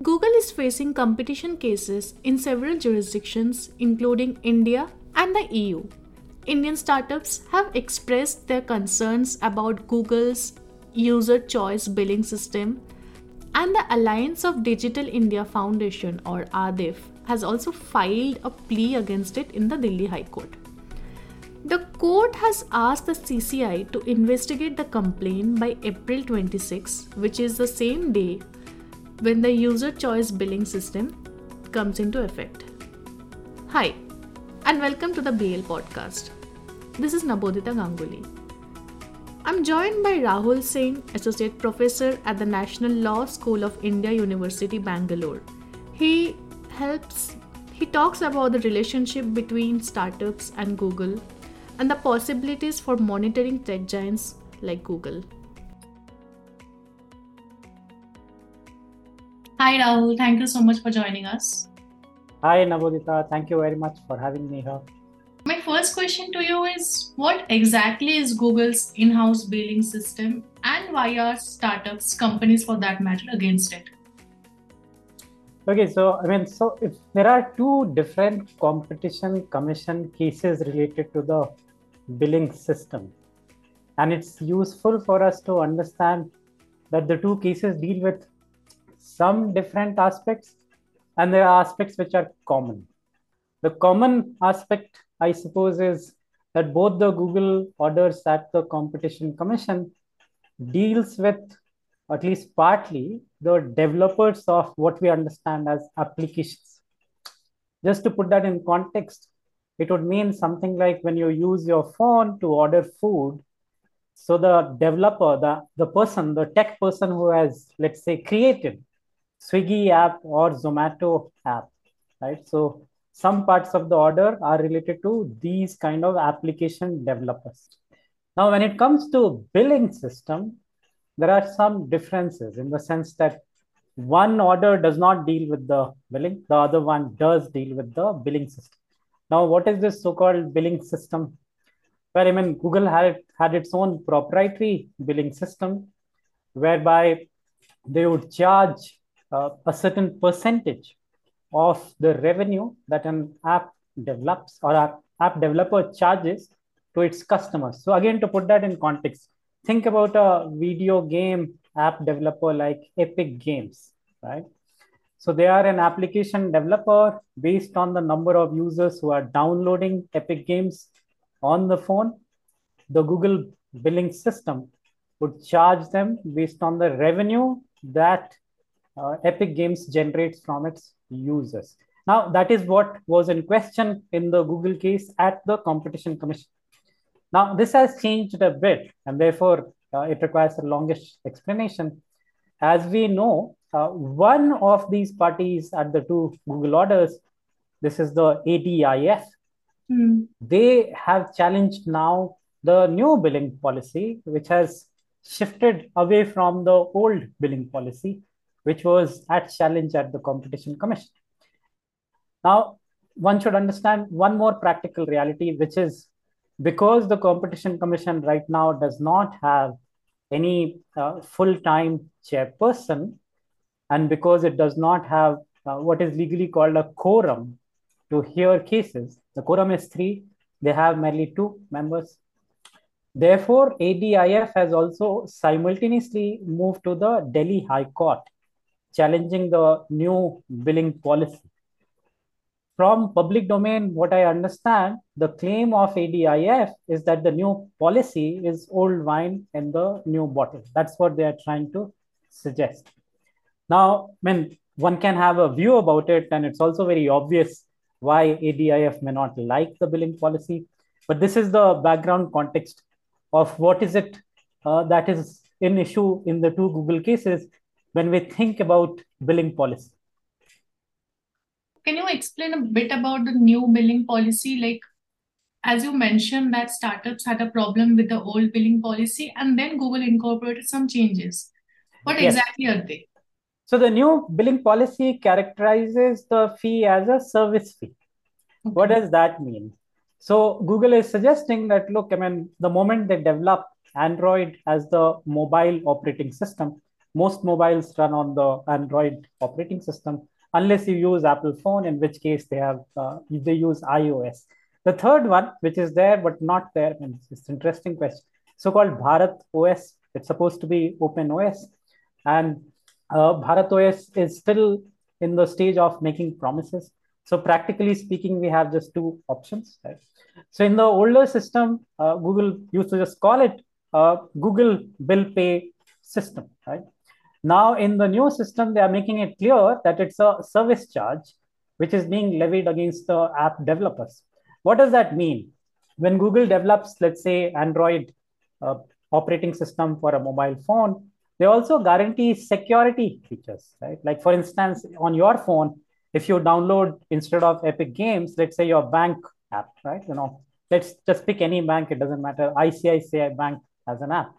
Google is facing competition cases in several jurisdictions, including India and the EU. Indian startups have expressed their concerns about Google's user choice billing system, and the Alliance of Digital India Foundation, or ADIF, has also filed a plea against it in the Delhi High Court. The court has asked the CCI to investigate the complaint by April 26, which is the same day when the user choice billing system comes into effect. Hi, and welcome to the BL podcast. This is Nabodita Ganguly. I'm joined by Rahul Singh, Associate Professor at the National Law School of India University, Bangalore. He helps, he talks about the relationship between startups and Google and the possibilities for monitoring tech giants like Google. Hi, Rahul. Thank you so much for joining us. Hi, Navodita. Thank you very much for having me here. My first question to you is What exactly is Google's in house billing system and why are startups, companies for that matter, against it? Okay, so I mean, so if there are two different competition commission cases related to the billing system, and it's useful for us to understand that the two cases deal with some different aspects and there are aspects which are common. The common aspect, I suppose, is that both the Google orders at the Competition Commission deals with, at least partly, the developers of what we understand as applications. Just to put that in context, it would mean something like when you use your phone to order food, so the developer, the, the person, the tech person who has, let's say, created Swiggy app or Zomato app, right? So some parts of the order are related to these kind of application developers. Now, when it comes to billing system, there are some differences in the sense that one order does not deal with the billing, the other one does deal with the billing system. Now, what is this so-called billing system? Well, I mean, Google had, had its own proprietary billing system whereby they would charge uh, a certain percentage of the revenue that an app develops or app, app developer charges to its customers. So again, to put that in context, think about a video game app developer like Epic Games, right? So they are an application developer based on the number of users who are downloading Epic Games on the phone. The Google billing system would charge them based on the revenue that uh, Epic Games generates from its users. Now, that is what was in question in the Google case at the Competition Commission. Now, this has changed a bit, and therefore uh, it requires a longish explanation. As we know, uh, one of these parties at the two Google orders, this is the ADIF, mm. they have challenged now the new billing policy, which has shifted away from the old billing policy which was at challenge at the Competition Commission. Now, one should understand one more practical reality, which is because the Competition Commission right now does not have any uh, full time chairperson, and because it does not have uh, what is legally called a quorum to hear cases, the quorum is three, they have merely two members. Therefore, ADIF has also simultaneously moved to the Delhi High Court challenging the new billing policy. From public domain, what I understand, the claim of ADIF is that the new policy is old wine in the new bottle. That's what they are trying to suggest. Now, I mean, one can have a view about it, and it's also very obvious why ADIF may not like the billing policy. But this is the background context of what is it uh, that is in issue in the two Google cases when we think about billing policy. Can you explain a bit about the new billing policy? Like, as you mentioned, that startups had a problem with the old billing policy, and then Google incorporated some changes. What yes. exactly are they? So, the new billing policy characterizes the fee as a service fee. Okay. What does that mean? So, Google is suggesting that look, I mean, the moment they develop Android as the mobile operating system, most mobiles run on the Android operating system, unless you use Apple phone, in which case they have uh, they use iOS. The third one, which is there but not there, and it's an interesting question, so-called Bharat OS. It's supposed to be Open OS, and uh, Bharat OS is still in the stage of making promises. So practically speaking, we have just two options. Right? So in the older system, uh, Google used to just call it uh, Google Bill Pay system. Right? Now in the new system, they are making it clear that it's a service charge which is being levied against the app developers. What does that mean? When Google develops, let's say, Android uh, operating system for a mobile phone, they also guarantee security features, right? Like for instance, on your phone, if you download instead of Epic Games, let's say your bank app, right? You know, let's just pick any bank, it doesn't matter. ICICI Bank as an app.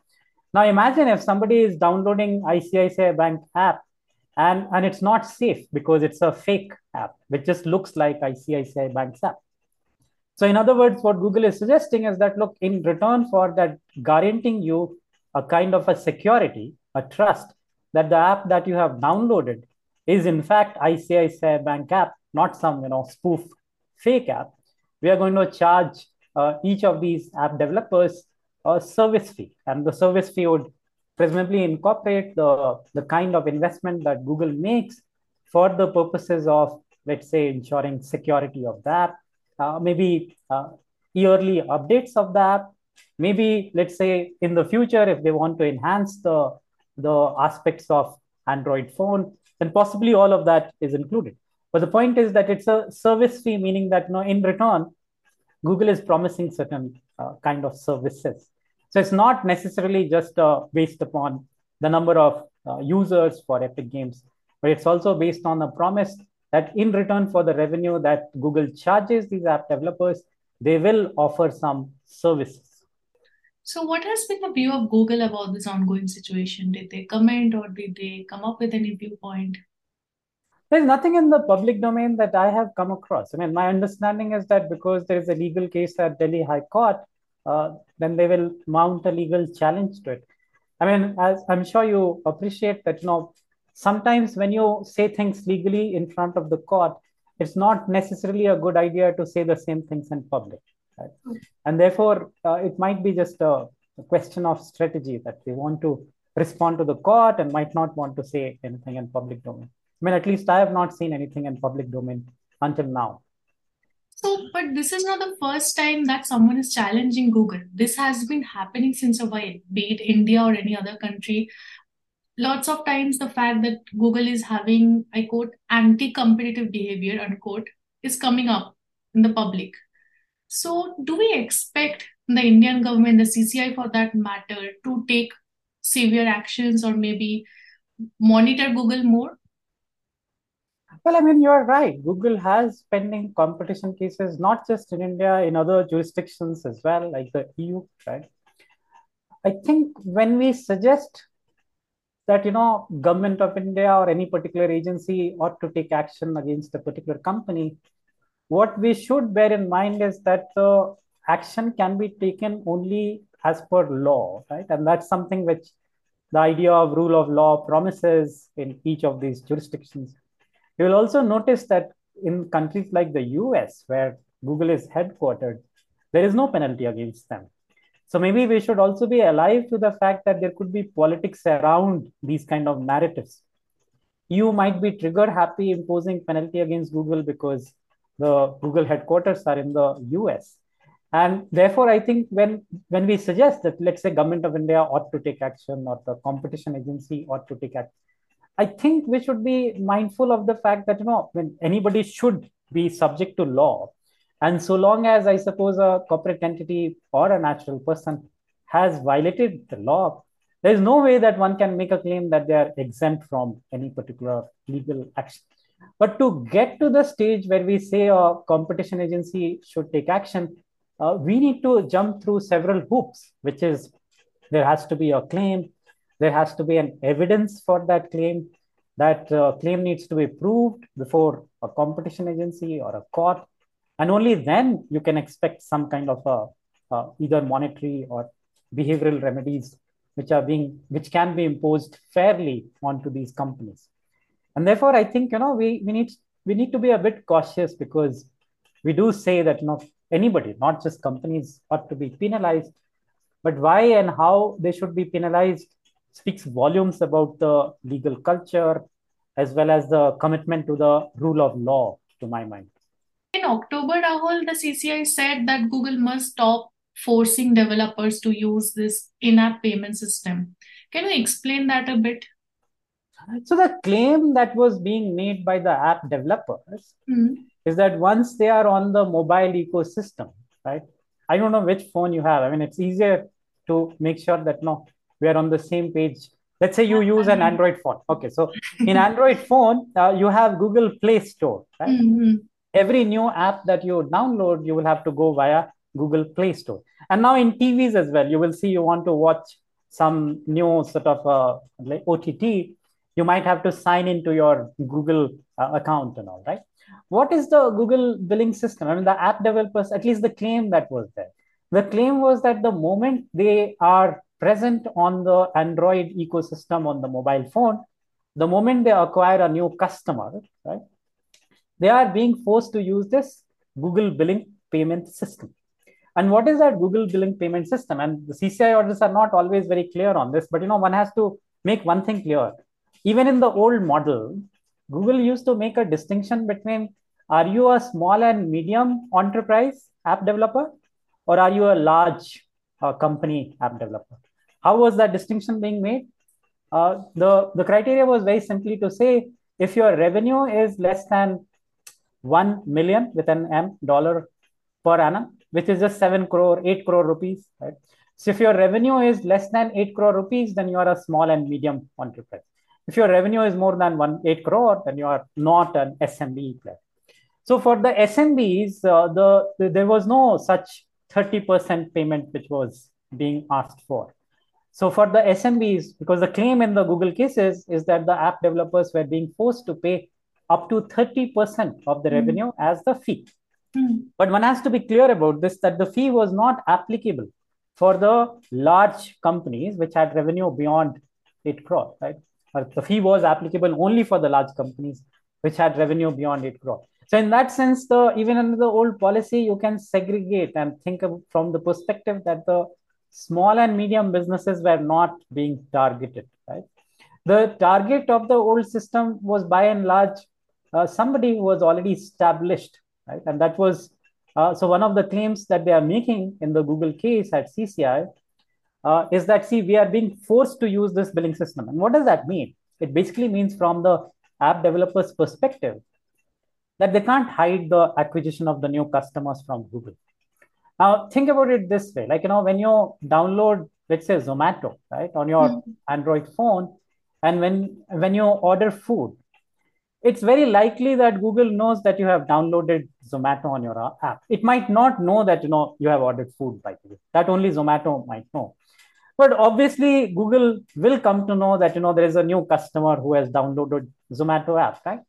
Now imagine if somebody is downloading ICICI Bank app and, and it's not safe because it's a fake app, which just looks like ICICI Bank's app. So in other words, what Google is suggesting is that, look, in return for that guaranteeing you a kind of a security, a trust that the app that you have downloaded is in fact ICICI Bank app, not some you know spoof fake app. We are going to charge uh, each of these app developers a service fee, and the service fee would presumably incorporate the, the kind of investment that Google makes for the purposes of, let's say, ensuring security of that, uh, maybe uh, yearly updates of the app, maybe, let's say, in the future, if they want to enhance the, the aspects of Android phone, then possibly all of that is included. But the point is that it's a service fee, meaning that you know, in return, Google is promising certain uh, kind of services. So it's not necessarily just uh, based upon the number of uh, users for Epic Games, but it's also based on a promise that in return for the revenue that Google charges these app developers, they will offer some services. So, what has been the view of Google about this ongoing situation? Did they comment or did they come up with any viewpoint? There's nothing in the public domain that I have come across. I mean, my understanding is that because there is a legal case at Delhi High Court, uh, then they will mount a legal challenge to it. I mean, as I'm sure you appreciate that, you know, sometimes when you say things legally in front of the court, it's not necessarily a good idea to say the same things in public. Right? And therefore, uh, it might be just a, a, question of strategy that we want to respond to the court and might not want to say anything in public domain. I mean, at least I have not seen anything in public domain until now. So, but this is not the first time that someone is challenging Google. This has been happening since a while, be it India or any other country. Lots of times, the fact that Google is having, I quote, anti competitive behavior, unquote, is coming up in the public. So, do we expect the Indian government, the CCI for that matter, to take severe actions or maybe monitor Google more? Well, I mean, you're right. Google has pending competition cases, not just in India, in other jurisdictions as well, like the EU, right? I think when we suggest that, you know, government of India or any particular agency ought to take action against a particular company, what we should bear in mind is that the action can be taken only as per law, right? And that's something which the idea of rule of law promises in each of these jurisdictions. You will also notice that in countries like the US, where Google is headquartered, there is no penalty against them. So maybe we should also be alive to the fact that there could be politics around these kind of narratives. You might be trigger happy imposing penalty against Google because the Google headquarters are in the US. And therefore, I think when, when we suggest that, let's say, government of India ought to take action or the competition agency ought to take action, I think we should be mindful of the fact that, you know, when anybody should be subject to law. And so long as I suppose a corporate entity or a natural person has violated the law, there is no way that one can make a claim that they are exempt from any particular legal action. But to get to the stage where we say a competition agency should take action, uh, we need to jump through several hoops, which is there has to be a claim, there has to be an evidence for that claim, that uh, claim needs to be proved before a competition agency or a court, and only then you can expect some kind of a, either monetary or behavioral remedies which are being which can be imposed fairly onto these companies. And therefore, I think you know we, we need we need to be a bit cautious because we do say that you know anybody, not just companies, ought to be penalized. But why and how they should be penalized speaks volumes about the legal culture as well as the commitment to the rule of law, to my mind. In October, Rahul, the CCI said that Google must stop forcing developers to use this in app payment system. Can you explain that a bit? So, the claim that was being made by the app developers mm-hmm. is that once they are on the mobile ecosystem, right? I don't know which phone you have. I mean, it's easier to make sure that no, we are on the same page. Let's say you use an android phone. Okay so in android phone uh, you have google play store right? Mm-hmm. every new app that you download you will have to go via google play store. And now in tvs as well you will see you want to watch some new sort of uh, like ott you might have to sign into your google uh, account and all right? What is the google billing system? I mean the app developers at least the claim that was there. The claim was that the moment they are present on the Android ecosystem on the mobile phone, the moment they acquire a new customer, right, they are being forced to use this Google billing payment system. And what is that Google billing payment system? And the CCI orders are not always very clear on this, but you know, one has to make one thing clear. Even in the old model, Google used to make a distinction between are you a small and medium enterprise app developer or are you a large uh, company app developer? How was that distinction being made? Uh, the, the criteria was very simply to say if your revenue is less than 1 million with an M dollar per annum, which is just 7 crore, 8 crore rupees, right? So if your revenue is less than 8 crore rupees, then you are a small and medium enterprise. If your revenue is more than one 8 crore, then you are not an SMB player. So for the SMBs, uh, the, the, there was no such 30% payment which was being asked for. So for the SMBs, because the claim in the Google cases is that the app developers were being forced to pay up to 30% of the mm. revenue as the fee. Mm. But one has to be clear about this that the fee was not applicable for the large companies which had revenue beyond 8 crore, right? The fee was applicable only for the large companies which had revenue beyond 8 crore. So in that sense, the even under the old policy, you can segregate and think of, from the perspective that the small and medium businesses were not being targeted right? The target of the old system was by and large uh, somebody who was already established right? And that was uh, so one of the claims that they are making in the google case at cci uh, is that see we are being forced to use this billing system. And what does that mean? It basically means from the app developers perspective that they can't hide the acquisition of the new customers from google now think about it this way, like you know, when you download, let's say Zomato, right, on your mm-hmm. Android phone, and when when you order food, it's very likely that Google knows that you have downloaded Zomato on your app. It might not know that you know you have ordered food by the way. That only Zomato might know. But obviously, Google will come to know that you know there is a new customer who has downloaded Zomato app, right?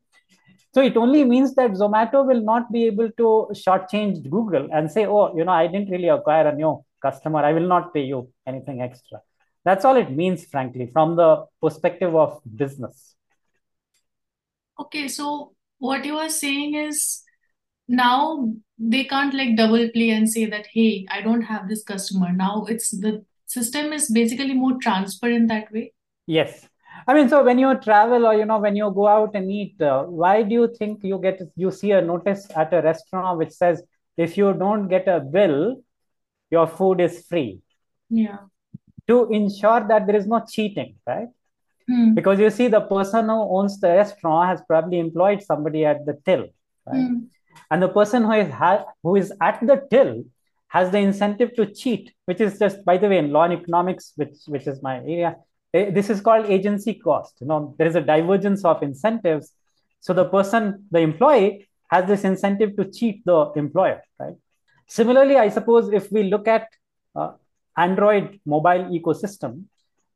So it only means that Zomato will not be able to shortchange Google and say, oh, you know, I didn't really acquire a new customer. I will not pay you anything extra. That's all it means, frankly, from the perspective of business. Okay, so what you are saying is now they can't like double play and say that, hey, I don't have this customer. Now it's the system is basically more transparent that way. Yes, I mean, so when you travel or you know when you go out and eat, uh, why do you think you get you see a notice at a restaurant which says if you don't get a bill, your food is free? Yeah. To ensure that there is no cheating, right? Hmm. Because you see, the person who owns the restaurant has probably employed somebody at the till, right? Hmm. And the person who is ha- who is at the till has the incentive to cheat, which is just, by the way, in law and economics, which which is my area, this is called agency cost. You know there is a divergence of incentives. So the person the employee has this incentive to cheat the employer right? Similarly i suppose if we look at uh, android mobile ecosystem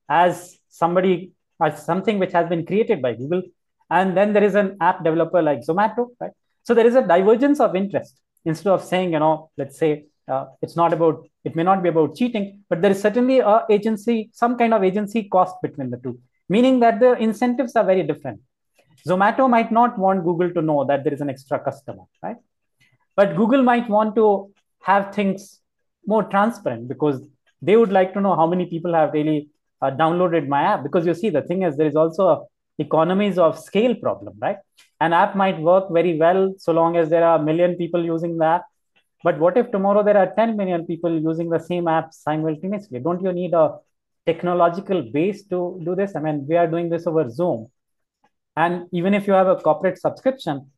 as somebody as something which has been created by google and then there is an app developer like zomato right? So there is a divergence of interest. Instead of saying you know let's say uh, it's not about it may not be about cheating but there is certainly a agency some kind of agency cost between the two meaning that the incentives are very different. Zomato might not want google to know that there is an extra customer right? But google might want to have things more transparent because they would like to know how many people have really uh, downloaded my app. Because you see the thing is there is also economies of scale problem right? An app might work very well so long as there are a million people using the app but what if tomorrow there are 10 million people using the same app simultaneously? Don't you need a technological base to do this? I mean we are doing this over zoom. And even if you have a corporate subscription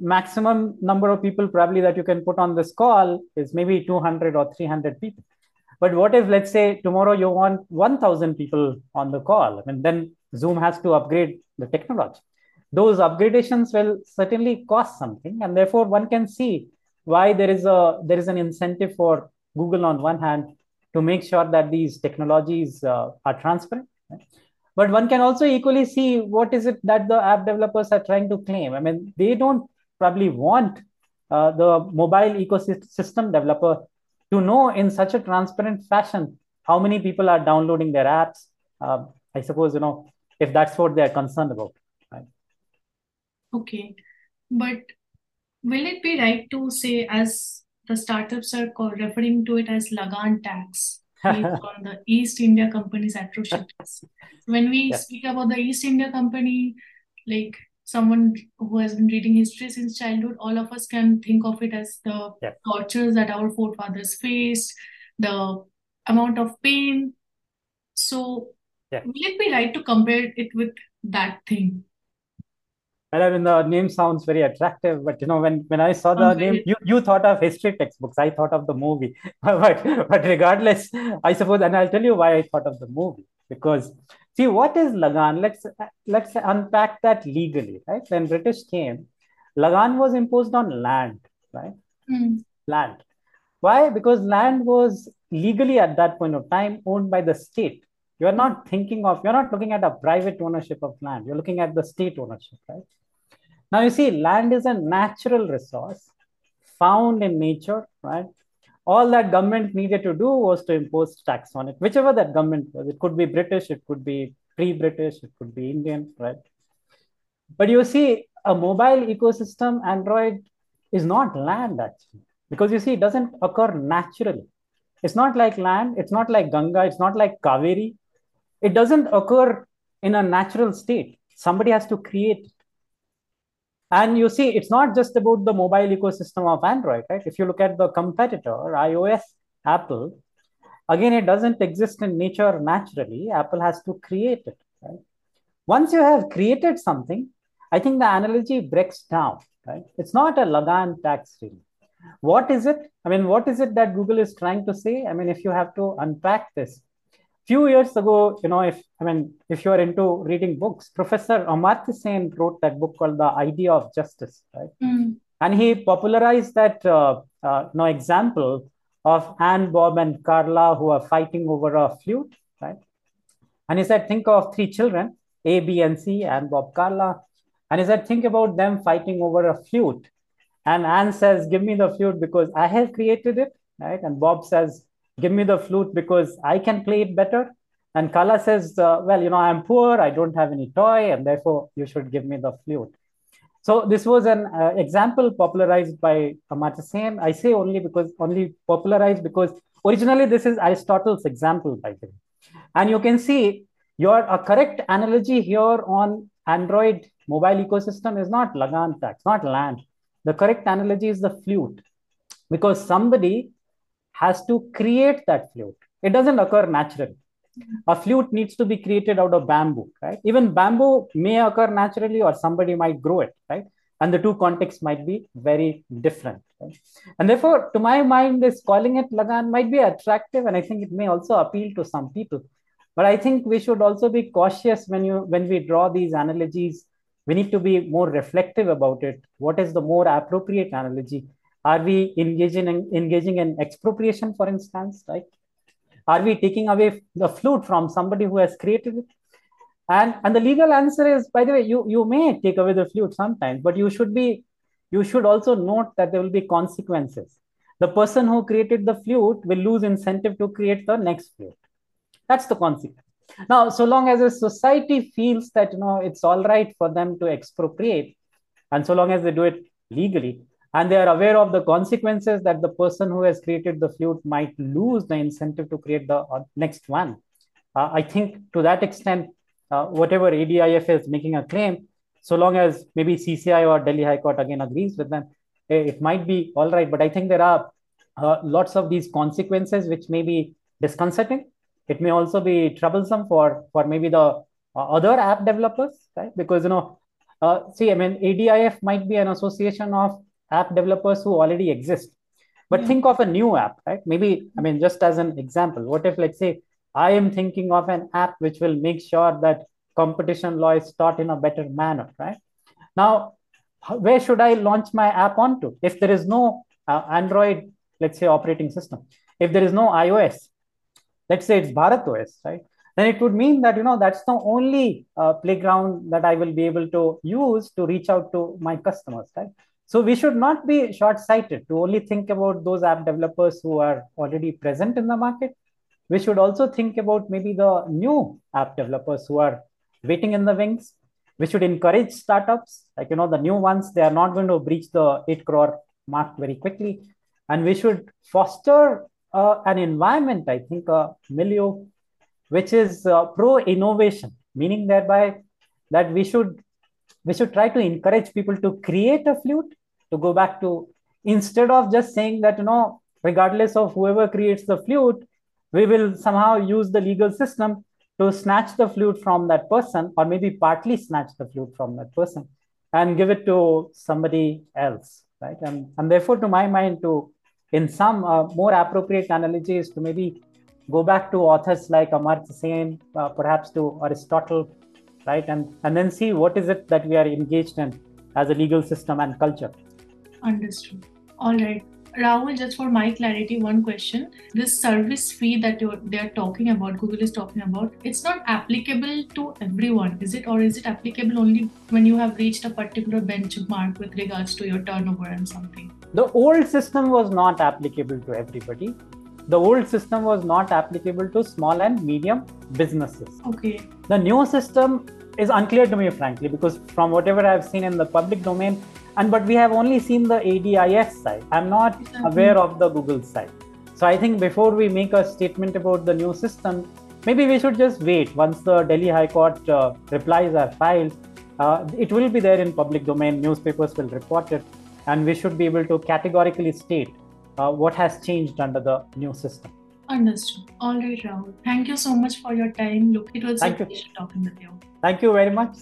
maximum number of people probably that you can put on this call is maybe 200 or 300 people. But what if let's say tomorrow you want 1000 people on the call? I mean, then zoom has to upgrade the technology. Those upgradations will certainly cost something and therefore one can see why there is a there is an incentive for google on one hand to make sure that these technologies uh, are transparent right? but one can also equally see what is it that the app developers are trying to claim i mean they don't probably want uh, the mobile ecosystem developer to know in such a transparent fashion how many people are downloading their apps. Uh, I suppose, you know, if that's what they're concerned about. Right? Okay. But will it be right to say, as the startups are referring to it as Lagaan tax? on the East India Company's atrocities. When we yes. speak about the East India Company, like someone who has been reading history since childhood, all of us can think of it as the yeah. tortures that our forefathers faced, the amount of pain. So, yeah. will it be right to compare it with that thing? Well, I mean, the name sounds very attractive, but you know, when when I saw the okay. name, you, you thought of history textbooks. I thought of the movie, but but regardless, I suppose, and I'll tell you why I thought of the movie because See, what is Lagaan? Let's let's unpack that legally, right? When British came, Lagaan was imposed on land, right? Mm. Land. Why? Because land was legally at that point of time owned by the state. You are not thinking of, you're not looking at a private ownership of land. You're looking at the state ownership, right? Now you see, land is a natural resource found in nature, right? all that government needed to do was to impose tax on it, whichever that government was. It could be British, it could be pre-British, it could be Indian, right? But you see, a mobile ecosystem, Android, is not land actually, because you see, it doesn't occur naturally. It's not like land, it's not like Ganga, it's not like Kaveri. It doesn't occur in a natural state. Somebody has to create. And you see, it's not just about the mobile ecosystem of Android, right? If you look at the competitor, iOS, Apple, again, it doesn't exist in nature naturally. Apple has to create it, right? Once you have created something, I think the analogy breaks down, right? It's not a Lagaan tax really. What is it? I mean, what is it that Google is trying to say? I mean, if you have to unpack this, few years ago, you know, if I mean, if you are into reading books, Professor Amartya Sen wrote that book called The Idea of Justice, right? Mm. And he popularized that uh, uh, you know, example of Anne, Bob, and Carla who are fighting over a flute, right? And he said, think of three children, A, B, and C, Anne, Bob, Carla. And he said, think about them fighting over a flute. And Anne says, give me the flute because I have created it, right? And Bob says, give me the flute because I can play it better. And Carla says, uh, well, you know, I'm poor, I don't have any toy, and therefore you should give me the flute. So this was an uh, example popularized by Amartya Sen. I say only because only popularized because originally this is Aristotle's example, by the way. And you can see your a correct analogy here on Android mobile ecosystem is not Lagaan tax, not land. The correct analogy is the flute because somebody has to create that flute. It doesn't occur naturally. A flute needs to be created out of bamboo, right? Even bamboo may occur naturally or somebody might grow it, right? And the two contexts might be very different. Right? And therefore, to my mind, this calling it Lagaan might be attractive and I think it may also appeal to some people. But I think we should also be cautious when you when we draw these analogies. We need to be more reflective about it. What is the more appropriate analogy? Are we engaging in, engaging in expropriation, for instance, right? Are we taking away the flute from somebody who has created it? And, and the legal answer is, by the way, you, you may take away the flute sometimes, but you should be you should also note that there will be consequences. the person who created the flute will lose incentive to create the next flute. That's the consequence. Now, so long as a society feels that you know it's all right for them to expropriate, and so long as they do it legally, and they are aware of the consequences that the person who has created the flute might lose the incentive to create the uh, next one. Uh, I think to that extent, uh, whatever ADIF is making a claim, so long as maybe CCI or Delhi High Court again agrees with them, eh, it might be all right. But I think there are uh, lots of these consequences which may be disconcerting. It may also be troublesome for for maybe the uh, other app developers, right? Because you know, uh, see, I mean, ADIF might be an association of app developers who already exist. But yeah. think of a new app, right? Maybe, I mean, just as an example, what if, let's say, I am thinking of an app which will make sure that competition law is taught in a better manner, right? Now, where should I launch my app onto? If there is no uh, Android, let's say, operating system, if there is no iOS, let's say it's Bharat OS, right? Then it would mean that, you know, that's the only uh, playground that I will be able to use to reach out to my customers, right? So we should not be short-sighted to only think about those app developers who are already present in the market. We should also think about maybe the new app developers who are waiting in the wings. We should encourage startups, like you know, the new ones, they are not going to breach the 8 crore mark very quickly. And we should foster uh, an environment, I think, a milieu, which is uh, pro innovation, meaning thereby that we should we should try to encourage people to create a flute to go back to instead of just saying that you know regardless of whoever creates the flute we will somehow use the legal system to snatch the flute from that person or maybe partly snatch the flute from that person and give it to somebody else right and, and therefore to my mind to in some uh, more appropriate analogies to maybe go back to authors like Amartya Sen, uh, perhaps to Aristotle, right? And, and then see what is it that we are engaged in as a legal system and culture. Understood. All right. Rahul, just for my clarity, one question. This service fee that they are talking about, Google is talking about, it's not applicable to everyone, is it? Or is it applicable only when you have reached a particular benchmark with regards to your turnover and something? The old system was not applicable to everybody. The old system was not applicable to small and medium businesses. Okay. The new system is unclear to me, frankly, because from whatever I've seen in the public domain, and but we have only seen the ADIF side. I'm not aware of the Google side. So I think before we make a statement about the new system, maybe we should just wait. Once the Delhi High Court uh, replies are filed, uh, it will be there in public domain. Newspapers will report it, and we should be able to categorically state uh, what has changed under the new system. Understood. All right, Rahul. Thank you so much for your time. Look, it was Thank a pleasure talking with you. Thank you very much.